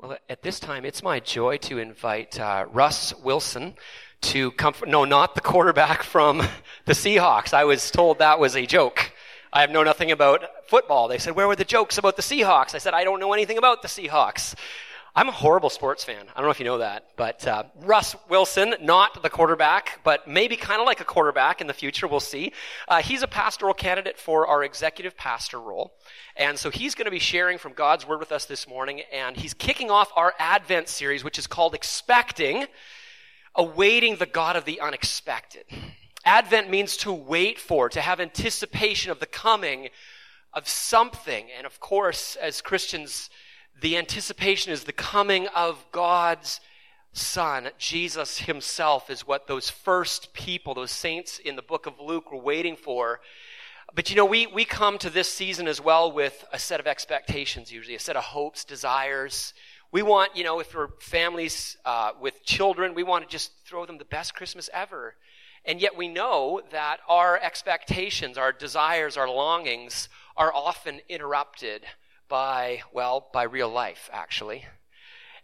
Well, at this time, it's my joy to invite uh, Russ Wilson to come. From, no, not the quarterback from the Seahawks. I was told that was a joke. I have know nothing about football. They said, Where were the jokes about the Seahawks? I said, I don't know anything about the Seahawks. I'm a horrible sports fan. I don't know if you know that, but uh, Russ Wilson, not the quarterback, but maybe kind of like a quarterback in the future. We'll see. Uh, he's a pastoral candidate for our executive pastor role, and so he's going to be sharing from God's word with us this morning. And he's kicking off our Advent series, which is called "Expecting," awaiting the God of the unexpected. Advent means to wait for, to have anticipation of the coming of something, and of course, as Christians the anticipation is the coming of God's Son. Jesus himself is what those first people, those saints in the book of Luke were waiting for. But you know, we, we come to this season as well with a set of expectations, usually, a set of hopes, desires. We want, you know, if we're families uh, with children, we want to just throw them the best Christmas ever. And yet we know that our expectations, our desires, our longings are often interrupted by, well, by real life, actually.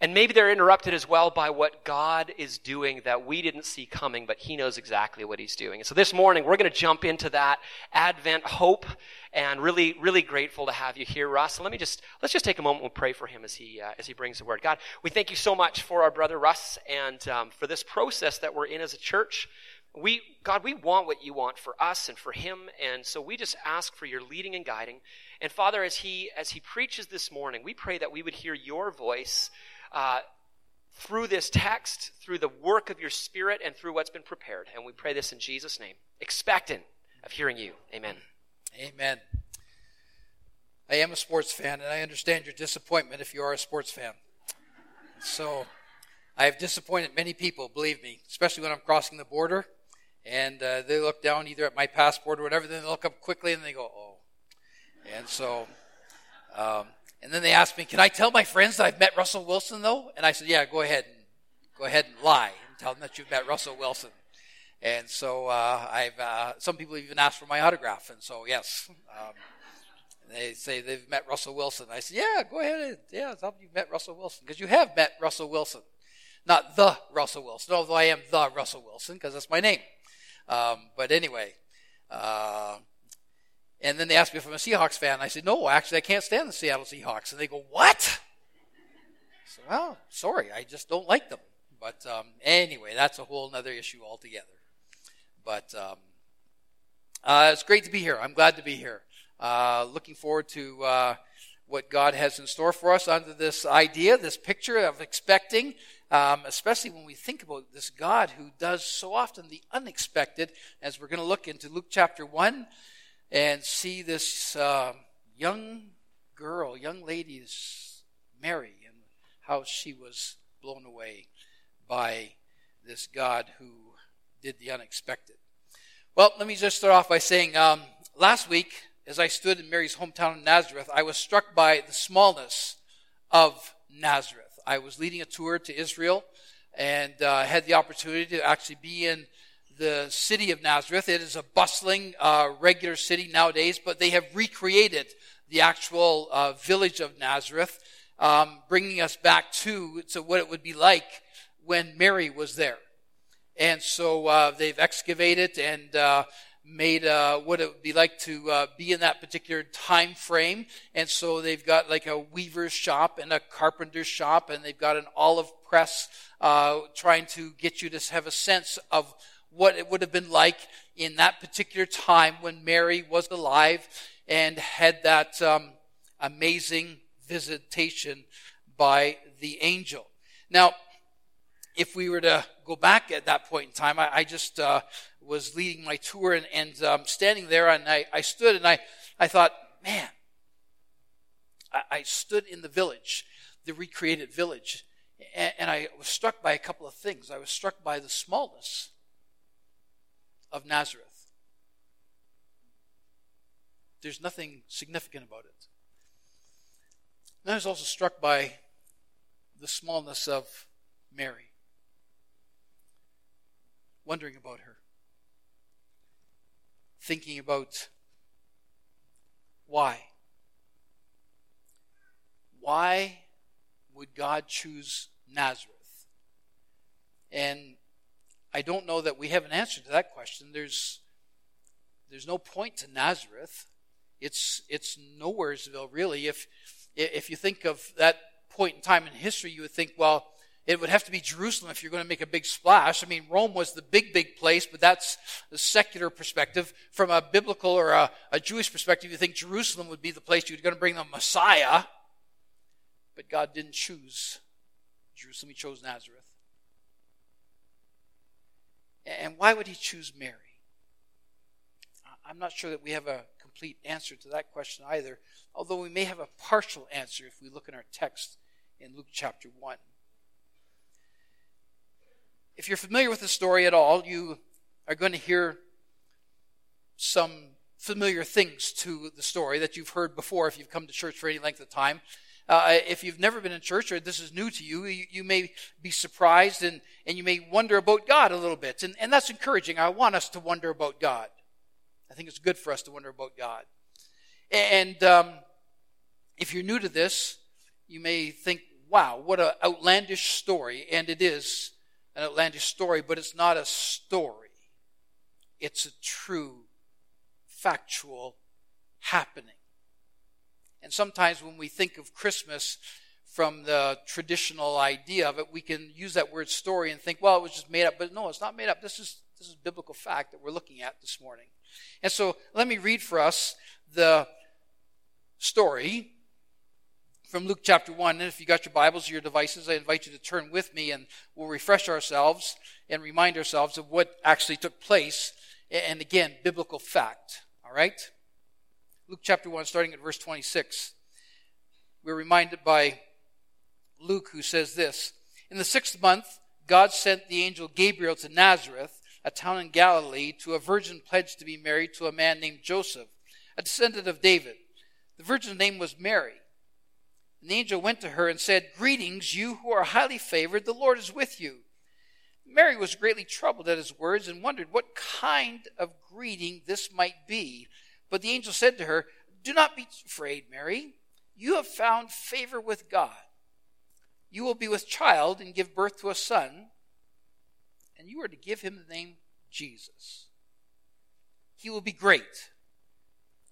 And maybe they're interrupted as well by what God is doing that we didn't see coming, but He knows exactly what He's doing. And so this morning, we're going to jump into that Advent hope and really, really grateful to have you here, Russ. So let me just, let's just take a moment and pray for him as he, uh, as he brings the word. God, we thank you so much for our brother Russ and um, for this process that we're in as a church. We, God, we want what you want for us and for him. And so we just ask for your leading and guiding. And Father, as he, as he preaches this morning, we pray that we would hear your voice uh, through this text, through the work of your Spirit, and through what's been prepared. And we pray this in Jesus' name, expectant of hearing you. Amen. Amen. I am a sports fan, and I understand your disappointment if you are a sports fan. So, I have disappointed many people, believe me, especially when I'm crossing the border, and uh, they look down either at my passport or whatever, then they look up quickly and they go, oh, and so, um, and then they ask me, can I tell my friends that I've met Russell Wilson though? And I said, yeah, go ahead and go ahead and lie and tell them that you've met Russell Wilson. And so, uh, I've, uh, some people even asked for my autograph. And so, yes, um, they say they've met Russell Wilson. I said, yeah, go ahead. And, yeah, tell them you've met Russell Wilson because you have met Russell Wilson. Not the Russell Wilson, although I am the Russell Wilson because that's my name. Um, but anyway, uh, and then they asked me if I'm a Seahawks fan. I said, no, actually, I can't stand the Seattle Seahawks. And they go, what? I said, well, sorry, I just don't like them. But um, anyway, that's a whole other issue altogether. But um, uh, it's great to be here. I'm glad to be here. Uh, looking forward to uh, what God has in store for us under this idea, this picture of expecting, um, especially when we think about this God who does so often the unexpected, as we're going to look into Luke chapter 1 and see this uh, young girl, young lady, Mary, and how she was blown away by this God who did the unexpected. Well, let me just start off by saying um, last week, as I stood in Mary's hometown of Nazareth, I was struck by the smallness of Nazareth. I was leading a tour to Israel and uh, had the opportunity to actually be in the city of Nazareth. It is a bustling, uh, regular city nowadays, but they have recreated the actual uh, village of Nazareth, um, bringing us back to, to what it would be like when Mary was there. And so uh, they've excavated and uh, made uh, what it would be like to uh, be in that particular time frame. And so they've got like a weaver's shop and a carpenter's shop, and they've got an olive press trying to get you to have a sense of what it would have been like in that particular time when Mary was alive and had that um, amazing visitation by the angel. Now, if we were to go back at that point in time, I, I just uh, was leading my tour and, and um, standing there, and I, I, stood and I, I thought, man, I, I stood in the village, the recreated village, and, and I was struck by a couple of things. I was struck by the smallness of Nazareth. There's nothing significant about it. And I was also struck by the smallness of Mary, wondering about her, thinking about why. Why would God choose Nazareth? And I don't know that we have an answer to that question. There's, there's no point to Nazareth. It's, it's nowheresville, really. If, if you think of that point in time in history, you would think, well, it would have to be Jerusalem if you're going to make a big splash. I mean, Rome was the big, big place, but that's a secular perspective. From a biblical or a, a Jewish perspective, you think Jerusalem would be the place you're going to bring the Messiah. But God didn't choose Jerusalem, He chose Nazareth. And why would He choose Mary? I'm not sure that we have a complete answer to that question either, although we may have a partial answer if we look in our text in Luke chapter 1. If you're familiar with the story at all, you are going to hear some familiar things to the story that you've heard before if you've come to church for any length of time. Uh, if you've never been in church or this is new to you, you, you, may be surprised and, and you may wonder about God a little bit. And, and that's encouraging. I want us to wonder about God. I think it's good for us to wonder about God. And um, if you're new to this, you may think, wow, what an outlandish story. And it is an outlandish story, but it's not a story. It's a true, factual happening. And sometimes when we think of Christmas from the traditional idea of it, we can use that word story and think, well, it was just made up. But no, it's not made up. This is, this is biblical fact that we're looking at this morning. And so let me read for us the story from Luke chapter 1. And if you got your Bibles or your devices, I invite you to turn with me and we'll refresh ourselves and remind ourselves of what actually took place. And again, biblical fact. All right? Luke chapter 1, starting at verse 26. We're reminded by Luke, who says this In the sixth month, God sent the angel Gabriel to Nazareth, a town in Galilee, to a virgin pledged to be married to a man named Joseph, a descendant of David. The virgin's name was Mary. And the angel went to her and said, Greetings, you who are highly favored, the Lord is with you. Mary was greatly troubled at his words and wondered what kind of greeting this might be. But the angel said to her, Do not be afraid, Mary. You have found favor with God. You will be with child and give birth to a son, and you are to give him the name Jesus. He will be great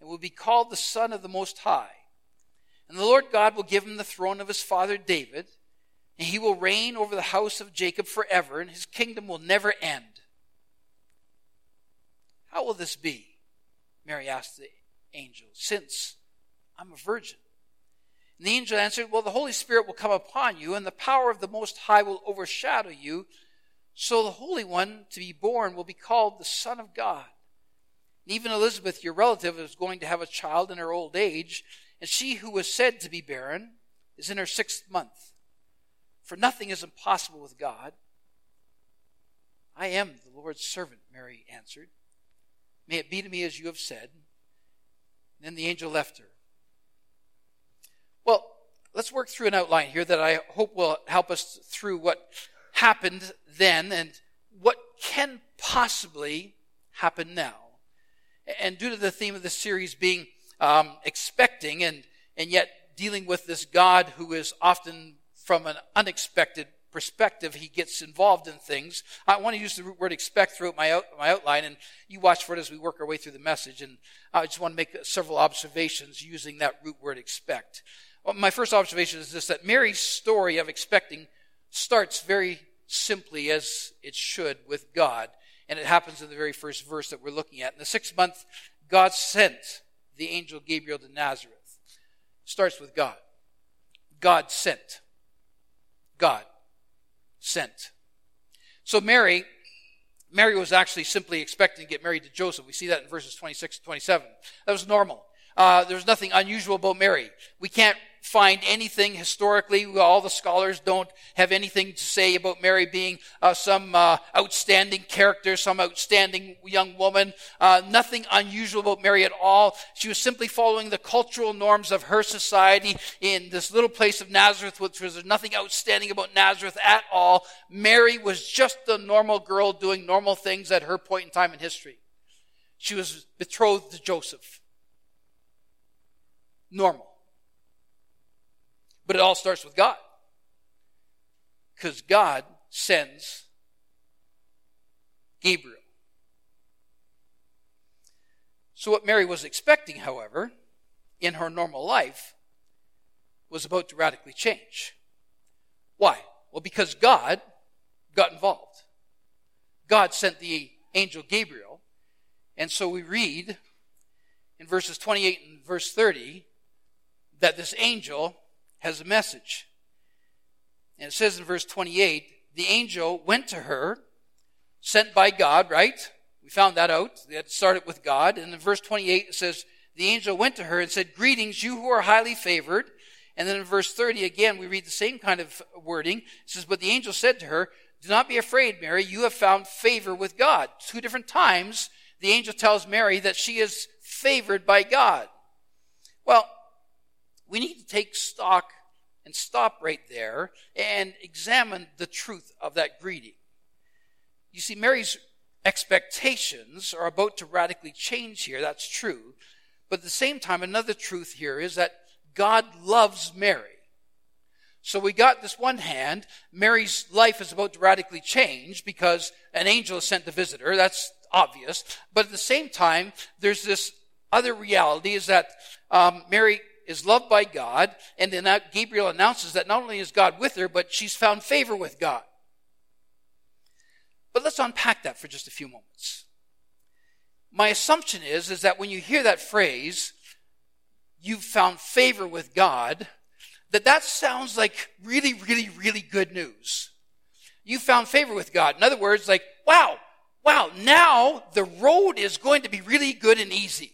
and will be called the Son of the Most High. And the Lord God will give him the throne of his father David, and he will reign over the house of Jacob forever, and his kingdom will never end. How will this be? Mary asked the angel, since I'm a virgin. And the angel answered, Well, the Holy Spirit will come upon you, and the power of the Most High will overshadow you. So the Holy One to be born will be called the Son of God. And even Elizabeth, your relative, is going to have a child in her old age, and she who was said to be barren is in her sixth month. For nothing is impossible with God. I am the Lord's servant, Mary answered. May it be to me as you have said. And then the angel left her. Well, let's work through an outline here that I hope will help us through what happened then and what can possibly happen now. And due to the theme of the series being um, expecting and, and yet dealing with this God who is often from an unexpected perspective, he gets involved in things. I want to use the root word expect throughout my, out, my outline, and you watch for it as we work our way through the message. And I just want to make several observations using that root word expect. Well, my first observation is this that Mary's story of expecting starts very simply as it should with God. And it happens in the very first verse that we're looking at. In the sixth month, God sent the angel Gabriel to Nazareth. Starts with God. God sent. God sent. So Mary, Mary was actually simply expecting to get married to Joseph. We see that in verses 26 to 27. That was normal. Uh, there was nothing unusual about Mary. We can't find anything historically. All the scholars don't have anything to say about Mary being uh, some uh, outstanding character, some outstanding young woman. Uh, nothing unusual about Mary at all. She was simply following the cultural norms of her society in this little place of Nazareth, which was nothing outstanding about Nazareth at all. Mary was just a normal girl doing normal things at her point in time in history. She was betrothed to Joseph. Normal. But it all starts with God. because God sends Gabriel. So, what Mary was expecting, however, in her normal life, was about to radically change. Why? Well, because God got involved. God sent the angel Gabriel. And so we read in verses 28 and verse 30 that this angel has a message. And it says in verse 28 the angel went to her, sent by God, right? We found that out. It started with God. And in verse 28 it says, the angel went to her and said, Greetings, you who are highly favored. And then in verse 30 again, we read the same kind of wording. It says, But the angel said to her, Do not be afraid, Mary. You have found favor with God. Two different times, the angel tells Mary that she is favored by God. Well, we need to take stock and stop right there and examine the truth of that greeting. You see, Mary's expectations are about to radically change here. That's true. But at the same time, another truth here is that God loves Mary. So we got this one hand, Mary's life is about to radically change because an angel is sent to visit her. That's obvious. But at the same time, there's this other reality is that um, Mary is loved by God, and then Gabriel announces that not only is God with her, but she's found favor with God. But let's unpack that for just a few moments. My assumption is, is that when you hear that phrase, you've found favor with God, that that sounds like really, really, really good news. You found favor with God. In other words, like, wow, wow, now the road is going to be really good and easy.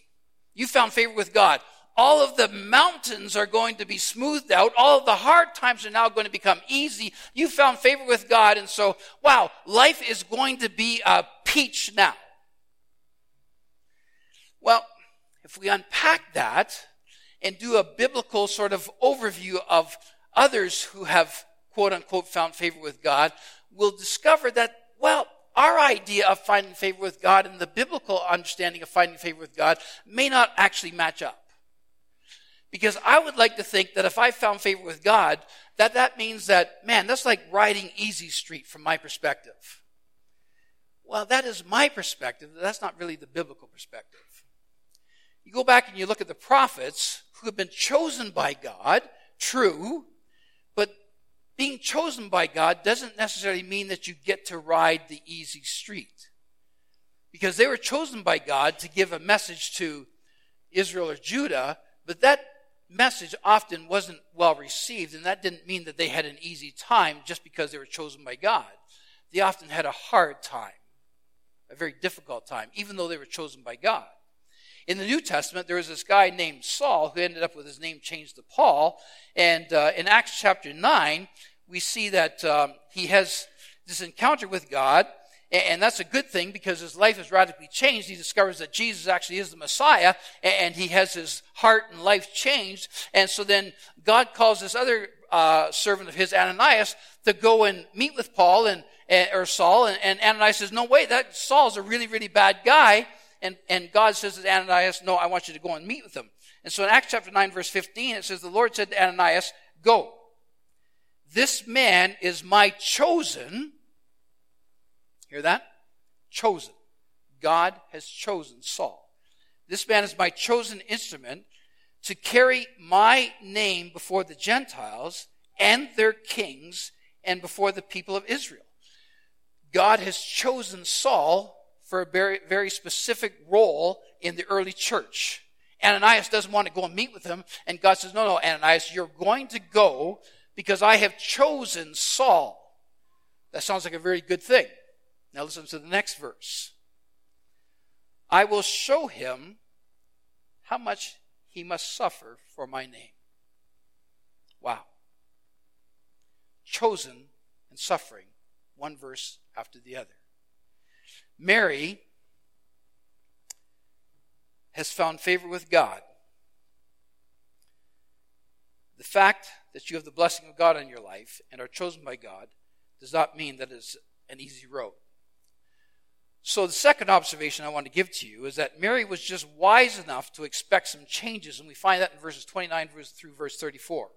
You found favor with God. All of the mountains are going to be smoothed out. All of the hard times are now going to become easy. You found favor with God. And so, wow, life is going to be a peach now. Well, if we unpack that, and do a biblical sort of overview of others who have quote unquote found favor with God, we'll discover that, well, our idea of finding favor with God and the biblical understanding of finding favor with God may not actually match up. Because I would like to think that if I found favor with God, that that means that, man, that's like riding easy street from my perspective. Well, that is my perspective. That's not really the biblical perspective. You go back and you look at the prophets who have been chosen by God, true, but being chosen by God doesn't necessarily mean that you get to ride the easy street. Because they were chosen by God to give a message to Israel or Judah, but that message often wasn't well received, and that didn't mean that they had an easy time just because they were chosen by God. They often had a hard time, a very difficult time, even though they were chosen by God. In the New Testament, there was this guy named Saul who ended up with his name changed to Paul. And uh, in Acts chapter 9, we see that um, he has this encounter with God. And that's a good thing because his life is radically changed. He discovers that Jesus actually is the Messiah and he has his heart and life changed. And so then God calls this other uh, servant of his, Ananias, to go and meet with Paul and, or Saul. And, and Ananias says, no way, that Saul's a really, really bad guy. And, and God says to Ananias, No, I want you to go and meet with him. And so in Acts chapter 9, verse 15, it says, The Lord said to Ananias, Go. This man is my chosen. Hear that? Chosen. God has chosen Saul. This man is my chosen instrument to carry my name before the Gentiles and their kings and before the people of Israel. God has chosen Saul for a very, very specific role in the early church. Ananias doesn't want to go and meet with him, and God says, No, no, Ananias, you're going to go because I have chosen Saul. That sounds like a very good thing. Now listen to the next verse. I will show him how much he must suffer for my name. Wow. Chosen and suffering, one verse after the other. Mary has found favor with God. The fact that you have the blessing of God on your life and are chosen by God does not mean that it's an easy road. So, the second observation I want to give to you is that Mary was just wise enough to expect some changes, and we find that in verses 29 through verse 34.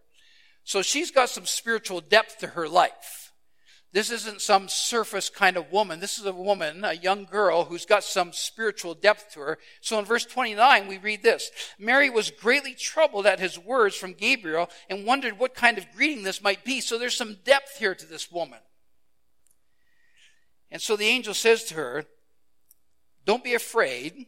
So, she's got some spiritual depth to her life. This isn't some surface kind of woman. This is a woman, a young girl who's got some spiritual depth to her. So in verse 29, we read this. Mary was greatly troubled at his words from Gabriel and wondered what kind of greeting this might be. So there's some depth here to this woman. And so the angel says to her, don't be afraid.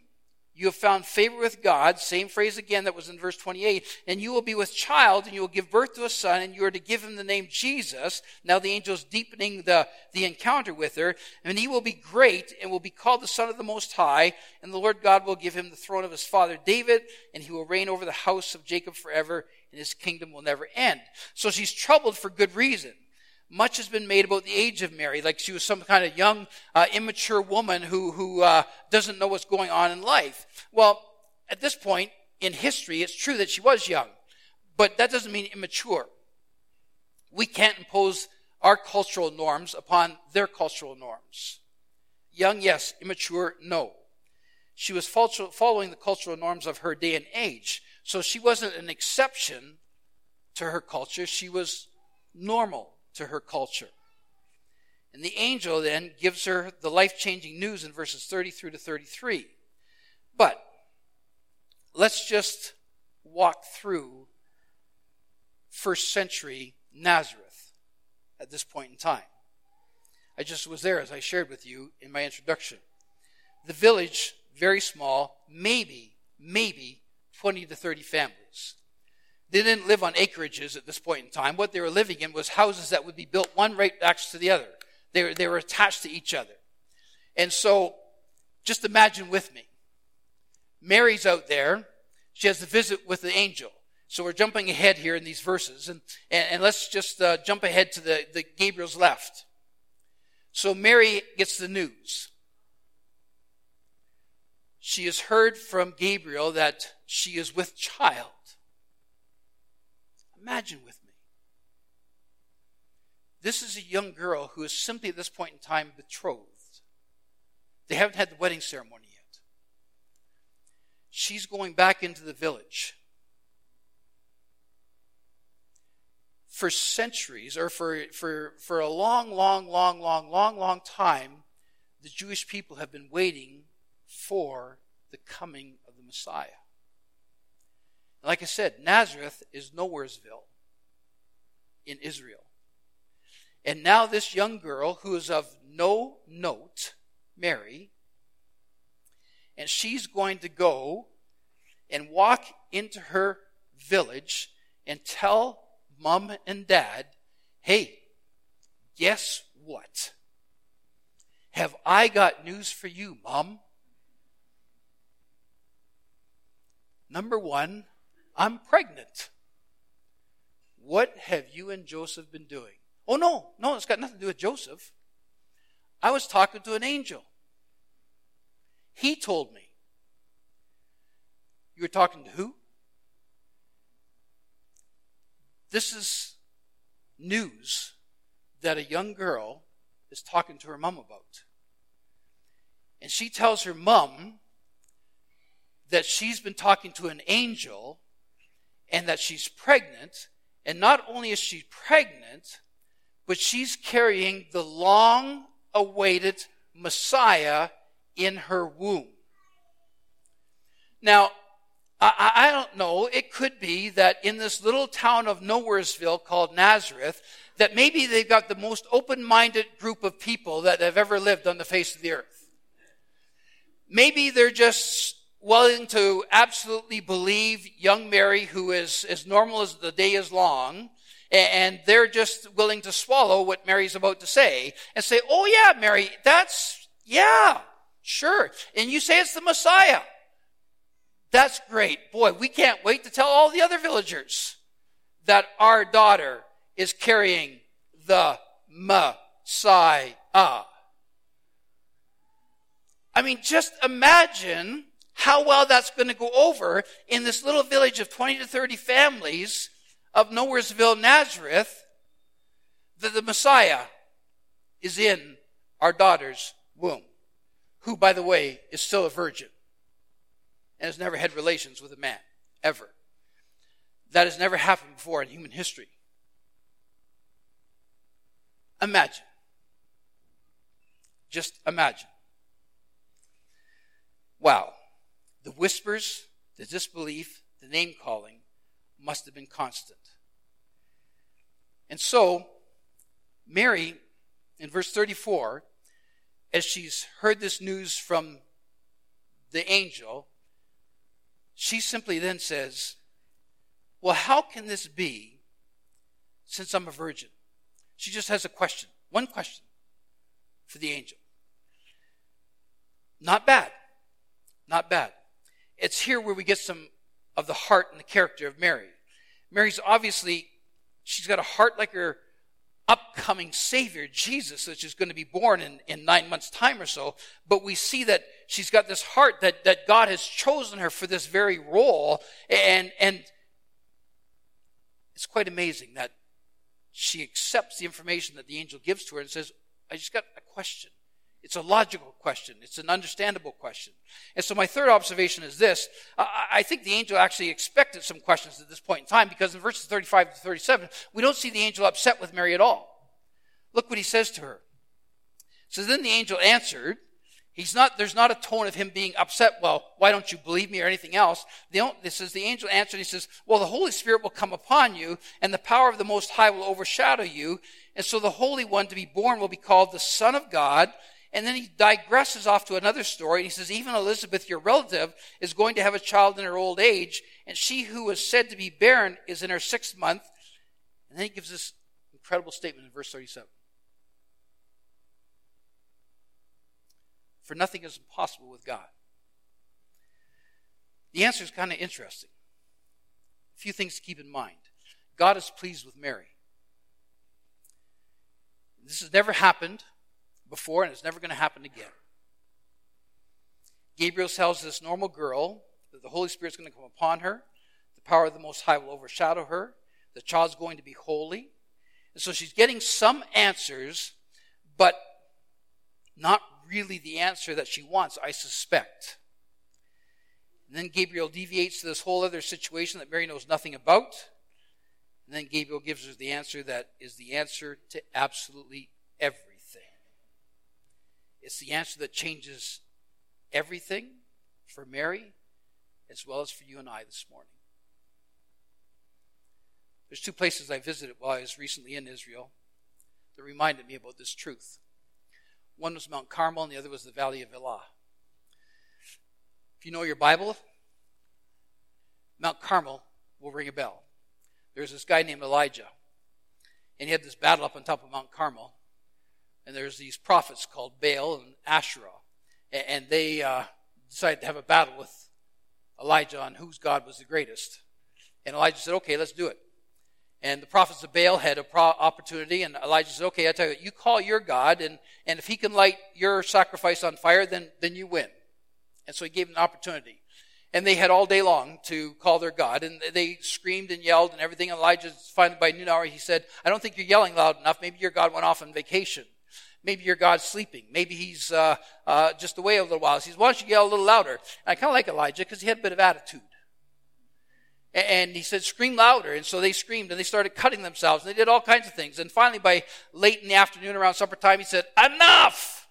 You have found favor with God. Same phrase again that was in verse 28. And you will be with child and you will give birth to a son and you are to give him the name Jesus. Now the angel's deepening the, the encounter with her. And he will be great and will be called the son of the most high. And the Lord God will give him the throne of his father David and he will reign over the house of Jacob forever and his kingdom will never end. So she's troubled for good reason much has been made about the age of Mary, like she was some kind of young, uh, immature woman who, who uh, doesn't know what's going on in life. Well, at this point in history, it's true that she was young, but that doesn't mean immature. We can't impose our cultural norms upon their cultural norms. Young, yes. Immature, no. She was following the cultural norms of her day and age. So she wasn't an exception to her culture. She was normal to her culture. And the angel then gives her the life changing news in verses 30 through to 33. But let's just walk through first century Nazareth at this point in time. I just was there as I shared with you in my introduction. The village, very small, maybe, maybe 20 to 30 families. They didn't live on acreages at this point in time. What they were living in was houses that would be built one right next to the other. They were, they were attached to each other. And so, just imagine with me. Mary's out there. She has a visit with the angel. So we're jumping ahead here in these verses. And, and, and let's just uh, jump ahead to the, the Gabriel's left. So Mary gets the news. She has heard from Gabriel that she is with child. Imagine with me. This is a young girl who is simply at this point in time betrothed. They haven't had the wedding ceremony yet. She's going back into the village. For centuries, or for, for, for a long, long, long, long, long, long time, the Jewish people have been waiting for the coming of the Messiah. Like I said, Nazareth is Nowheresville in Israel. And now this young girl who is of no note, Mary, and she's going to go and walk into her village and tell mom and dad, hey, guess what? Have I got news for you, mom? Number one, I'm pregnant. What have you and Joseph been doing? Oh, no, no, it's got nothing to do with Joseph. I was talking to an angel. He told me. You were talking to who? This is news that a young girl is talking to her mom about. And she tells her mom that she's been talking to an angel and that she's pregnant. And not only is she pregnant, but she's carrying the long awaited Messiah in her womb. Now, I, I, don't know. It could be that in this little town of Nowheresville called Nazareth, that maybe they've got the most open-minded group of people that have ever lived on the face of the earth. Maybe they're just willing to absolutely believe young Mary, who is as normal as the day is long, and they're just willing to swallow what Mary's about to say and say, oh yeah, Mary, that's, yeah, sure. And you say it's the Messiah. That's great. Boy, we can't wait to tell all the other villagers that our daughter is carrying the Messiah. I mean, just imagine how well that's going to go over in this little village of 20 to 30 families of Nowheresville, Nazareth, that the Messiah is in our daughter's womb, who, by the way, is still a virgin and has never had relations with a man, ever. That has never happened before in human history. Imagine. Just imagine. Wow. The whispers, the disbelief, the name calling must have been constant. And so, Mary, in verse 34, as she's heard this news from the angel, she simply then says, Well, how can this be since I'm a virgin? She just has a question, one question for the angel. Not bad. Not bad. It's here where we get some of the heart and the character of Mary. Mary's obviously, she's got a heart like her upcoming Savior, Jesus, which is going to be born in, in nine months' time or so. But we see that she's got this heart that, that God has chosen her for this very role. And, and it's quite amazing that she accepts the information that the angel gives to her and says, I just got a question. It's a logical question. It's an understandable question. And so my third observation is this. I think the angel actually expected some questions at this point in time because in verses 35 to 37, we don't see the angel upset with Mary at all. Look what he says to her. So then the angel answered, He's not, there's not a tone of him being upset. Well, why don't you believe me or anything else? This is the angel answered. He says, well, the Holy Spirit will come upon you and the power of the Most High will overshadow you. And so the Holy One to be born will be called the Son of God. And then he digresses off to another story. And He says, even Elizabeth, your relative, is going to have a child in her old age. And she who was said to be barren is in her sixth month. And then he gives this incredible statement in verse 37. for nothing is impossible with God? The answer is kind of interesting. A few things to keep in mind. God is pleased with Mary. This has never happened before, and it's never going to happen again. Gabriel tells this normal girl that the Holy Spirit's going to come upon her, the power of the Most High will overshadow her, the child's going to be holy. And so she's getting some answers, but not really the answer that she wants, I suspect. And then Gabriel deviates to this whole other situation that Mary knows nothing about. And then Gabriel gives her the answer that is the answer to absolutely everything. It's the answer that changes everything for Mary as well as for you and I this morning. There's two places I visited while I was recently in Israel that reminded me about this truth. One was Mount Carmel, and the other was the Valley of Elah. If you know your Bible, Mount Carmel will ring a bell. There's this guy named Elijah, and he had this battle up on top of Mount Carmel. And there's these prophets called Baal and Asherah, and they uh, decided to have a battle with Elijah on whose God was the greatest. And Elijah said, "Okay, let's do it." And the prophets of Baal had an pro- opportunity, and Elijah said, Okay, I tell you, you call your God, and, and if he can light your sacrifice on fire, then, then you win. And so he gave them an opportunity. And they had all day long to call their God, and they screamed and yelled and everything. And Elijah finally, by noon hour, he said, I don't think you're yelling loud enough. Maybe your God went off on vacation. Maybe your God's sleeping. Maybe he's uh, uh, just away a little while. He says, Why don't you yell a little louder? And I kind of like Elijah because he had a bit of attitude. And he said, scream louder. And so they screamed and they started cutting themselves. And they did all kinds of things. And finally, by late in the afternoon, around supper time, he said, enough!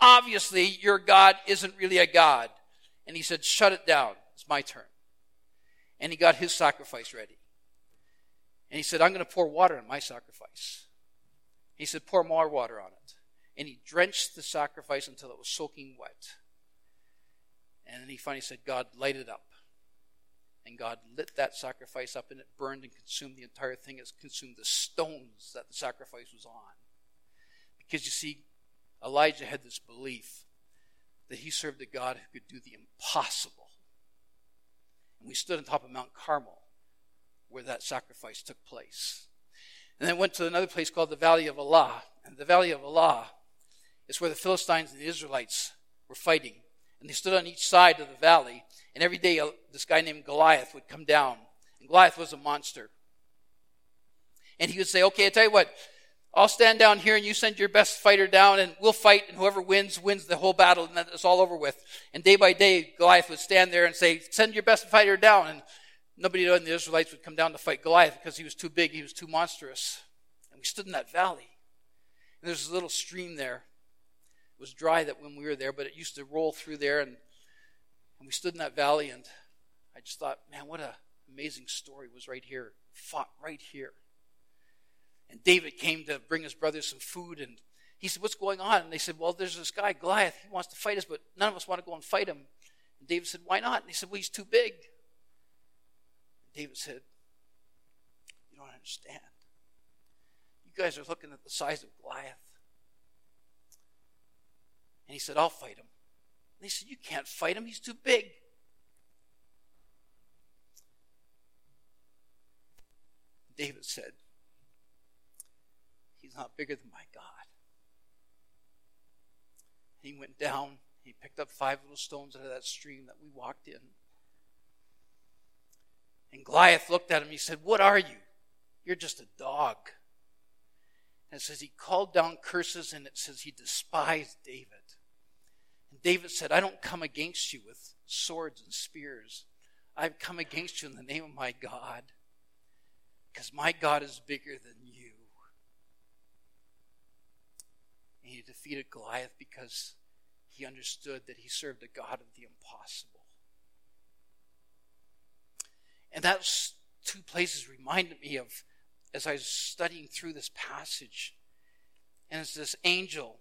Obviously, your God isn't really a God. And he said, shut it down. It's my turn. And he got his sacrifice ready. And he said, I'm going to pour water on my sacrifice. He said, pour more water on it. And he drenched the sacrifice until it was soaking wet. And then he finally said, God, light it up. And God lit that sacrifice up and it burned and consumed the entire thing. It consumed the stones that the sacrifice was on. Because you see, Elijah had this belief that he served a God who could do the impossible. And we stood on top of Mount Carmel where that sacrifice took place. And then went to another place called the Valley of Elah. And the Valley of Elah is where the Philistines and the Israelites were fighting. And they stood on each side of the valley. And every day, uh, this guy named Goliath would come down. And Goliath was a monster. And he would say, Okay, I tell you what, I'll stand down here and you send your best fighter down and we'll fight and whoever wins, wins the whole battle and that's all over with. And day by day, Goliath would stand there and say, Send your best fighter down. And nobody in the Israelites would come down to fight Goliath because he was too big, he was too monstrous. And we stood in that valley. And there's a little stream there. It was dry that when we were there, but it used to roll through there, and, and we stood in that valley, and I just thought, man, what an amazing story was right here, fought right here. And David came to bring his brothers some food, and he said, What's going on? And they said, Well, there's this guy, Goliath. He wants to fight us, but none of us want to go and fight him. And David said, Why not? And he said, Well, he's too big. David said, You don't understand. You guys are looking at the size of Goliath. And he said, I'll fight him. And they said, You can't fight him. He's too big. David said, He's not bigger than my God. He went down, he picked up five little stones out of that stream that we walked in. And Goliath looked at him, he said, What are you? You're just a dog. And it says he called down curses, and it says he despised David. And David said, I don't come against you with swords and spears. I've come against you in the name of my God because my God is bigger than you. And he defeated Goliath because he understood that he served a God of the impossible. And those two places reminded me of as I was studying through this passage. And as this angel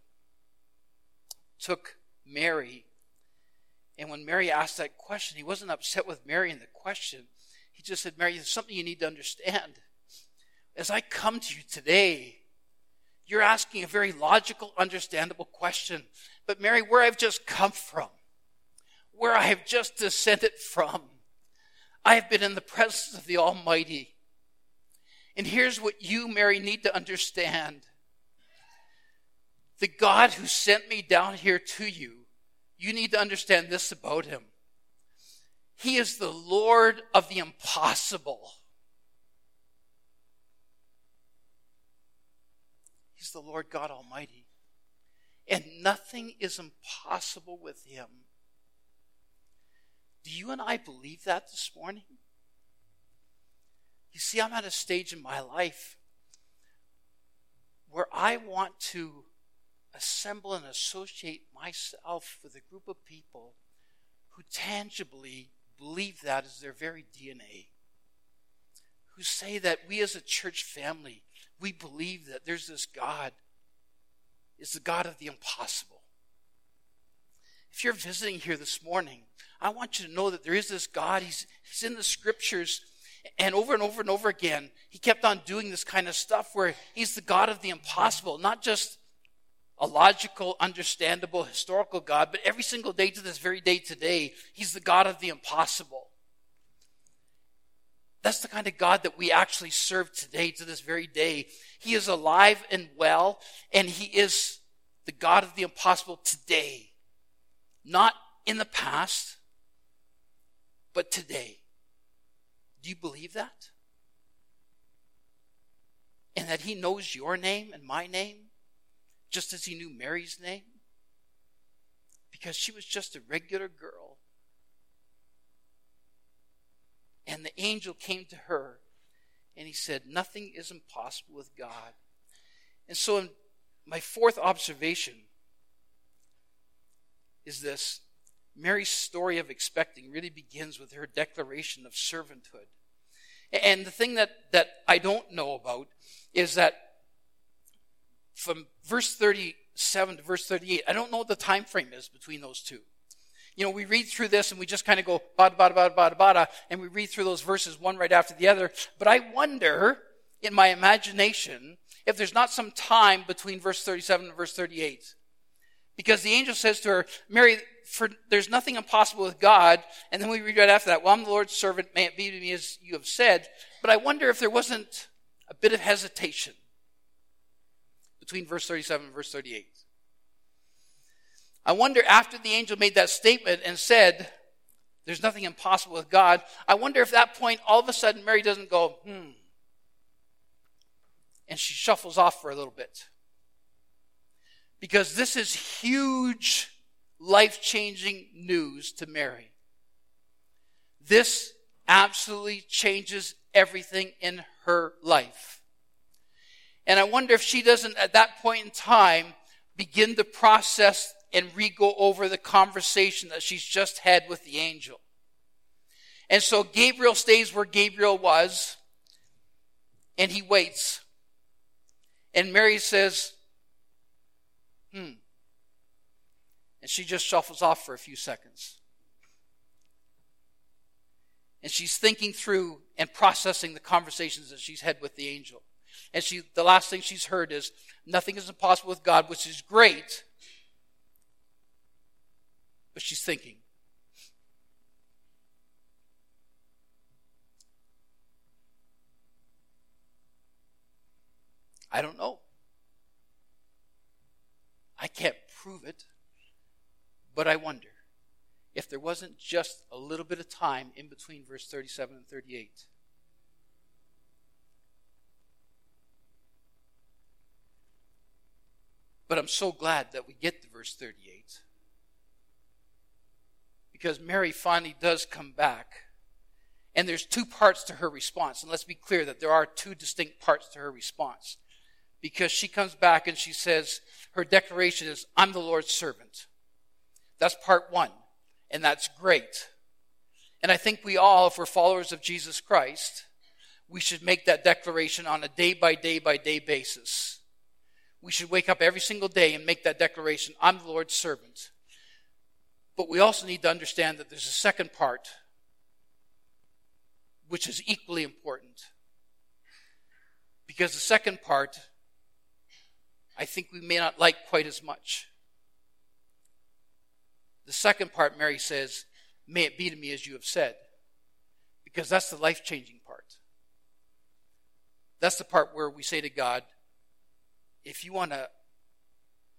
took Mary, and when Mary asked that question, he wasn't upset with Mary in the question. He just said, Mary, there's something you need to understand. As I come to you today, you're asking a very logical, understandable question. But Mary, where I've just come from, where I have just descended from, I have been in the presence of the Almighty. And here's what you, Mary, need to understand. The God who sent me down here to you, you need to understand this about him. He is the Lord of the impossible. He's the Lord God Almighty. And nothing is impossible with Him. Do you and I believe that this morning? You see, I'm at a stage in my life where I want to assemble and associate myself with a group of people who tangibly believe that as their very DNA, who say that we as a church family, we believe that there's this God, is the God of the impossible. If you're visiting here this morning, I want you to know that there is this God. He's, he's in the scriptures, and over and over and over again, he kept on doing this kind of stuff where he's the God of the impossible, not just a logical, understandable, historical God, but every single day to this very day today, he's the God of the impossible. That's the kind of God that we actually serve today to this very day. He is alive and well, and He is the God of the impossible today. Not in the past, but today. Do you believe that? And that He knows your name and my name, just as He knew Mary's name? Because she was just a regular girl And the angel came to her and he said, Nothing is impossible with God. And so, in my fourth observation is this Mary's story of expecting really begins with her declaration of servanthood. And the thing that, that I don't know about is that from verse 37 to verse 38, I don't know what the time frame is between those two. You know, we read through this and we just kind of go bada, bada, bada, bada, bada, and we read through those verses one right after the other. But I wonder, in my imagination, if there's not some time between verse 37 and verse 38. Because the angel says to her, Mary, for there's nothing impossible with God. And then we read right after that, well, I'm the Lord's servant, may it be to me as you have said. But I wonder if there wasn't a bit of hesitation between verse 37 and verse 38. I wonder after the angel made that statement and said, There's nothing impossible with God, I wonder if that point all of a sudden Mary doesn't go, Hmm. And she shuffles off for a little bit. Because this is huge, life changing news to Mary. This absolutely changes everything in her life. And I wonder if she doesn't, at that point in time, begin the process and re go over the conversation that she's just had with the angel. And so Gabriel stays where Gabriel was and he waits. And Mary says, hmm. And she just shuffles off for a few seconds. And she's thinking through and processing the conversations that she's had with the angel. And she, the last thing she's heard is, nothing is impossible with God, which is great. But she's thinking. I don't know. I can't prove it, but I wonder if there wasn't just a little bit of time in between verse 37 and 38. But I'm so glad that we get to verse 38 because Mary finally does come back. And there's two parts to her response. And let's be clear that there are two distinct parts to her response. Because she comes back and she says, her declaration is, I'm the Lord's servant. That's part one. And that's great. And I think we all, if we're followers of Jesus Christ, we should make that declaration on a day by day by day basis. We should wake up every single day and make that declaration I'm the Lord's servant. But we also need to understand that there's a second part, which is equally important. Because the second part, I think we may not like quite as much. The second part, Mary says, May it be to me as you have said. Because that's the life changing part. That's the part where we say to God, if you want to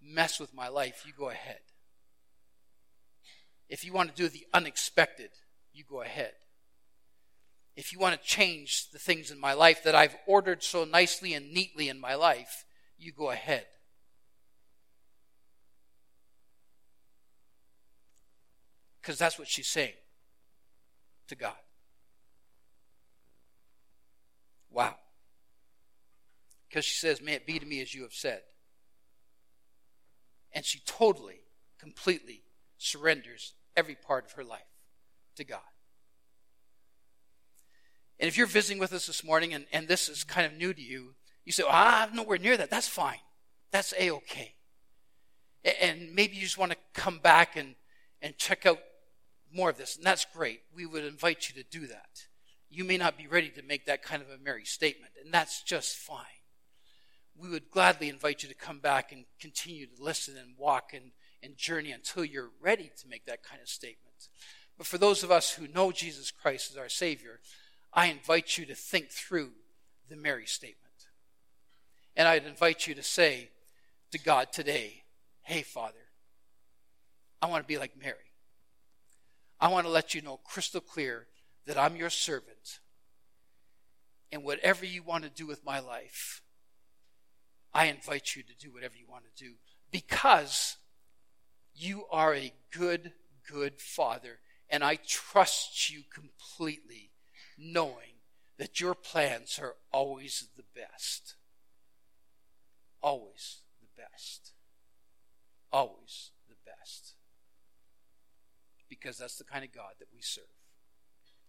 mess with my life, you go ahead. If you want to do the unexpected, you go ahead. If you want to change the things in my life that I've ordered so nicely and neatly in my life, you go ahead. Because that's what she's saying to God. Wow. Because she says, May it be to me as you have said. And she totally, completely surrenders every part of her life to God. And if you're visiting with us this morning and, and this is kind of new to you, you say, ah, I'm nowhere near that. That's fine. That's A OK. And maybe you just want to come back and, and check out more of this, and that's great. We would invite you to do that. You may not be ready to make that kind of a Mary statement, and that's just fine. We would gladly invite you to come back and continue to listen and walk and and journey until you're ready to make that kind of statement. But for those of us who know Jesus Christ as our Savior, I invite you to think through the Mary statement. And I'd invite you to say to God today, Hey, Father, I want to be like Mary. I want to let you know crystal clear that I'm your servant. And whatever you want to do with my life, I invite you to do whatever you want to do because you are a good, good father, and I trust you completely, knowing that your plans are always the best. Always the best. Always the best. Because that's the kind of God that we serve.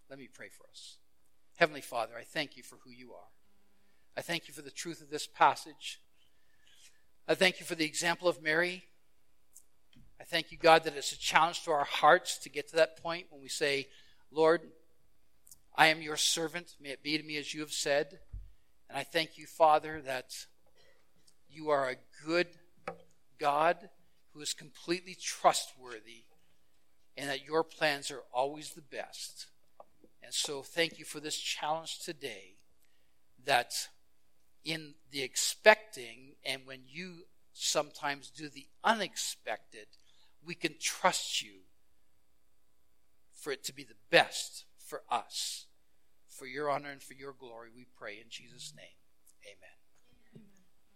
Let me pray for us. Heavenly Father, I thank you for who you are. I thank you for the truth of this passage. I thank you for the example of Mary I thank you, God, that it's a challenge to our hearts to get to that point when we say, Lord, I am your servant. May it be to me as you have said. And I thank you, Father, that you are a good God who is completely trustworthy and that your plans are always the best. And so thank you for this challenge today that in the expecting and when you sometimes do the unexpected, we can trust you for it to be the best for us. For your honor and for your glory, we pray in Jesus' name. Amen.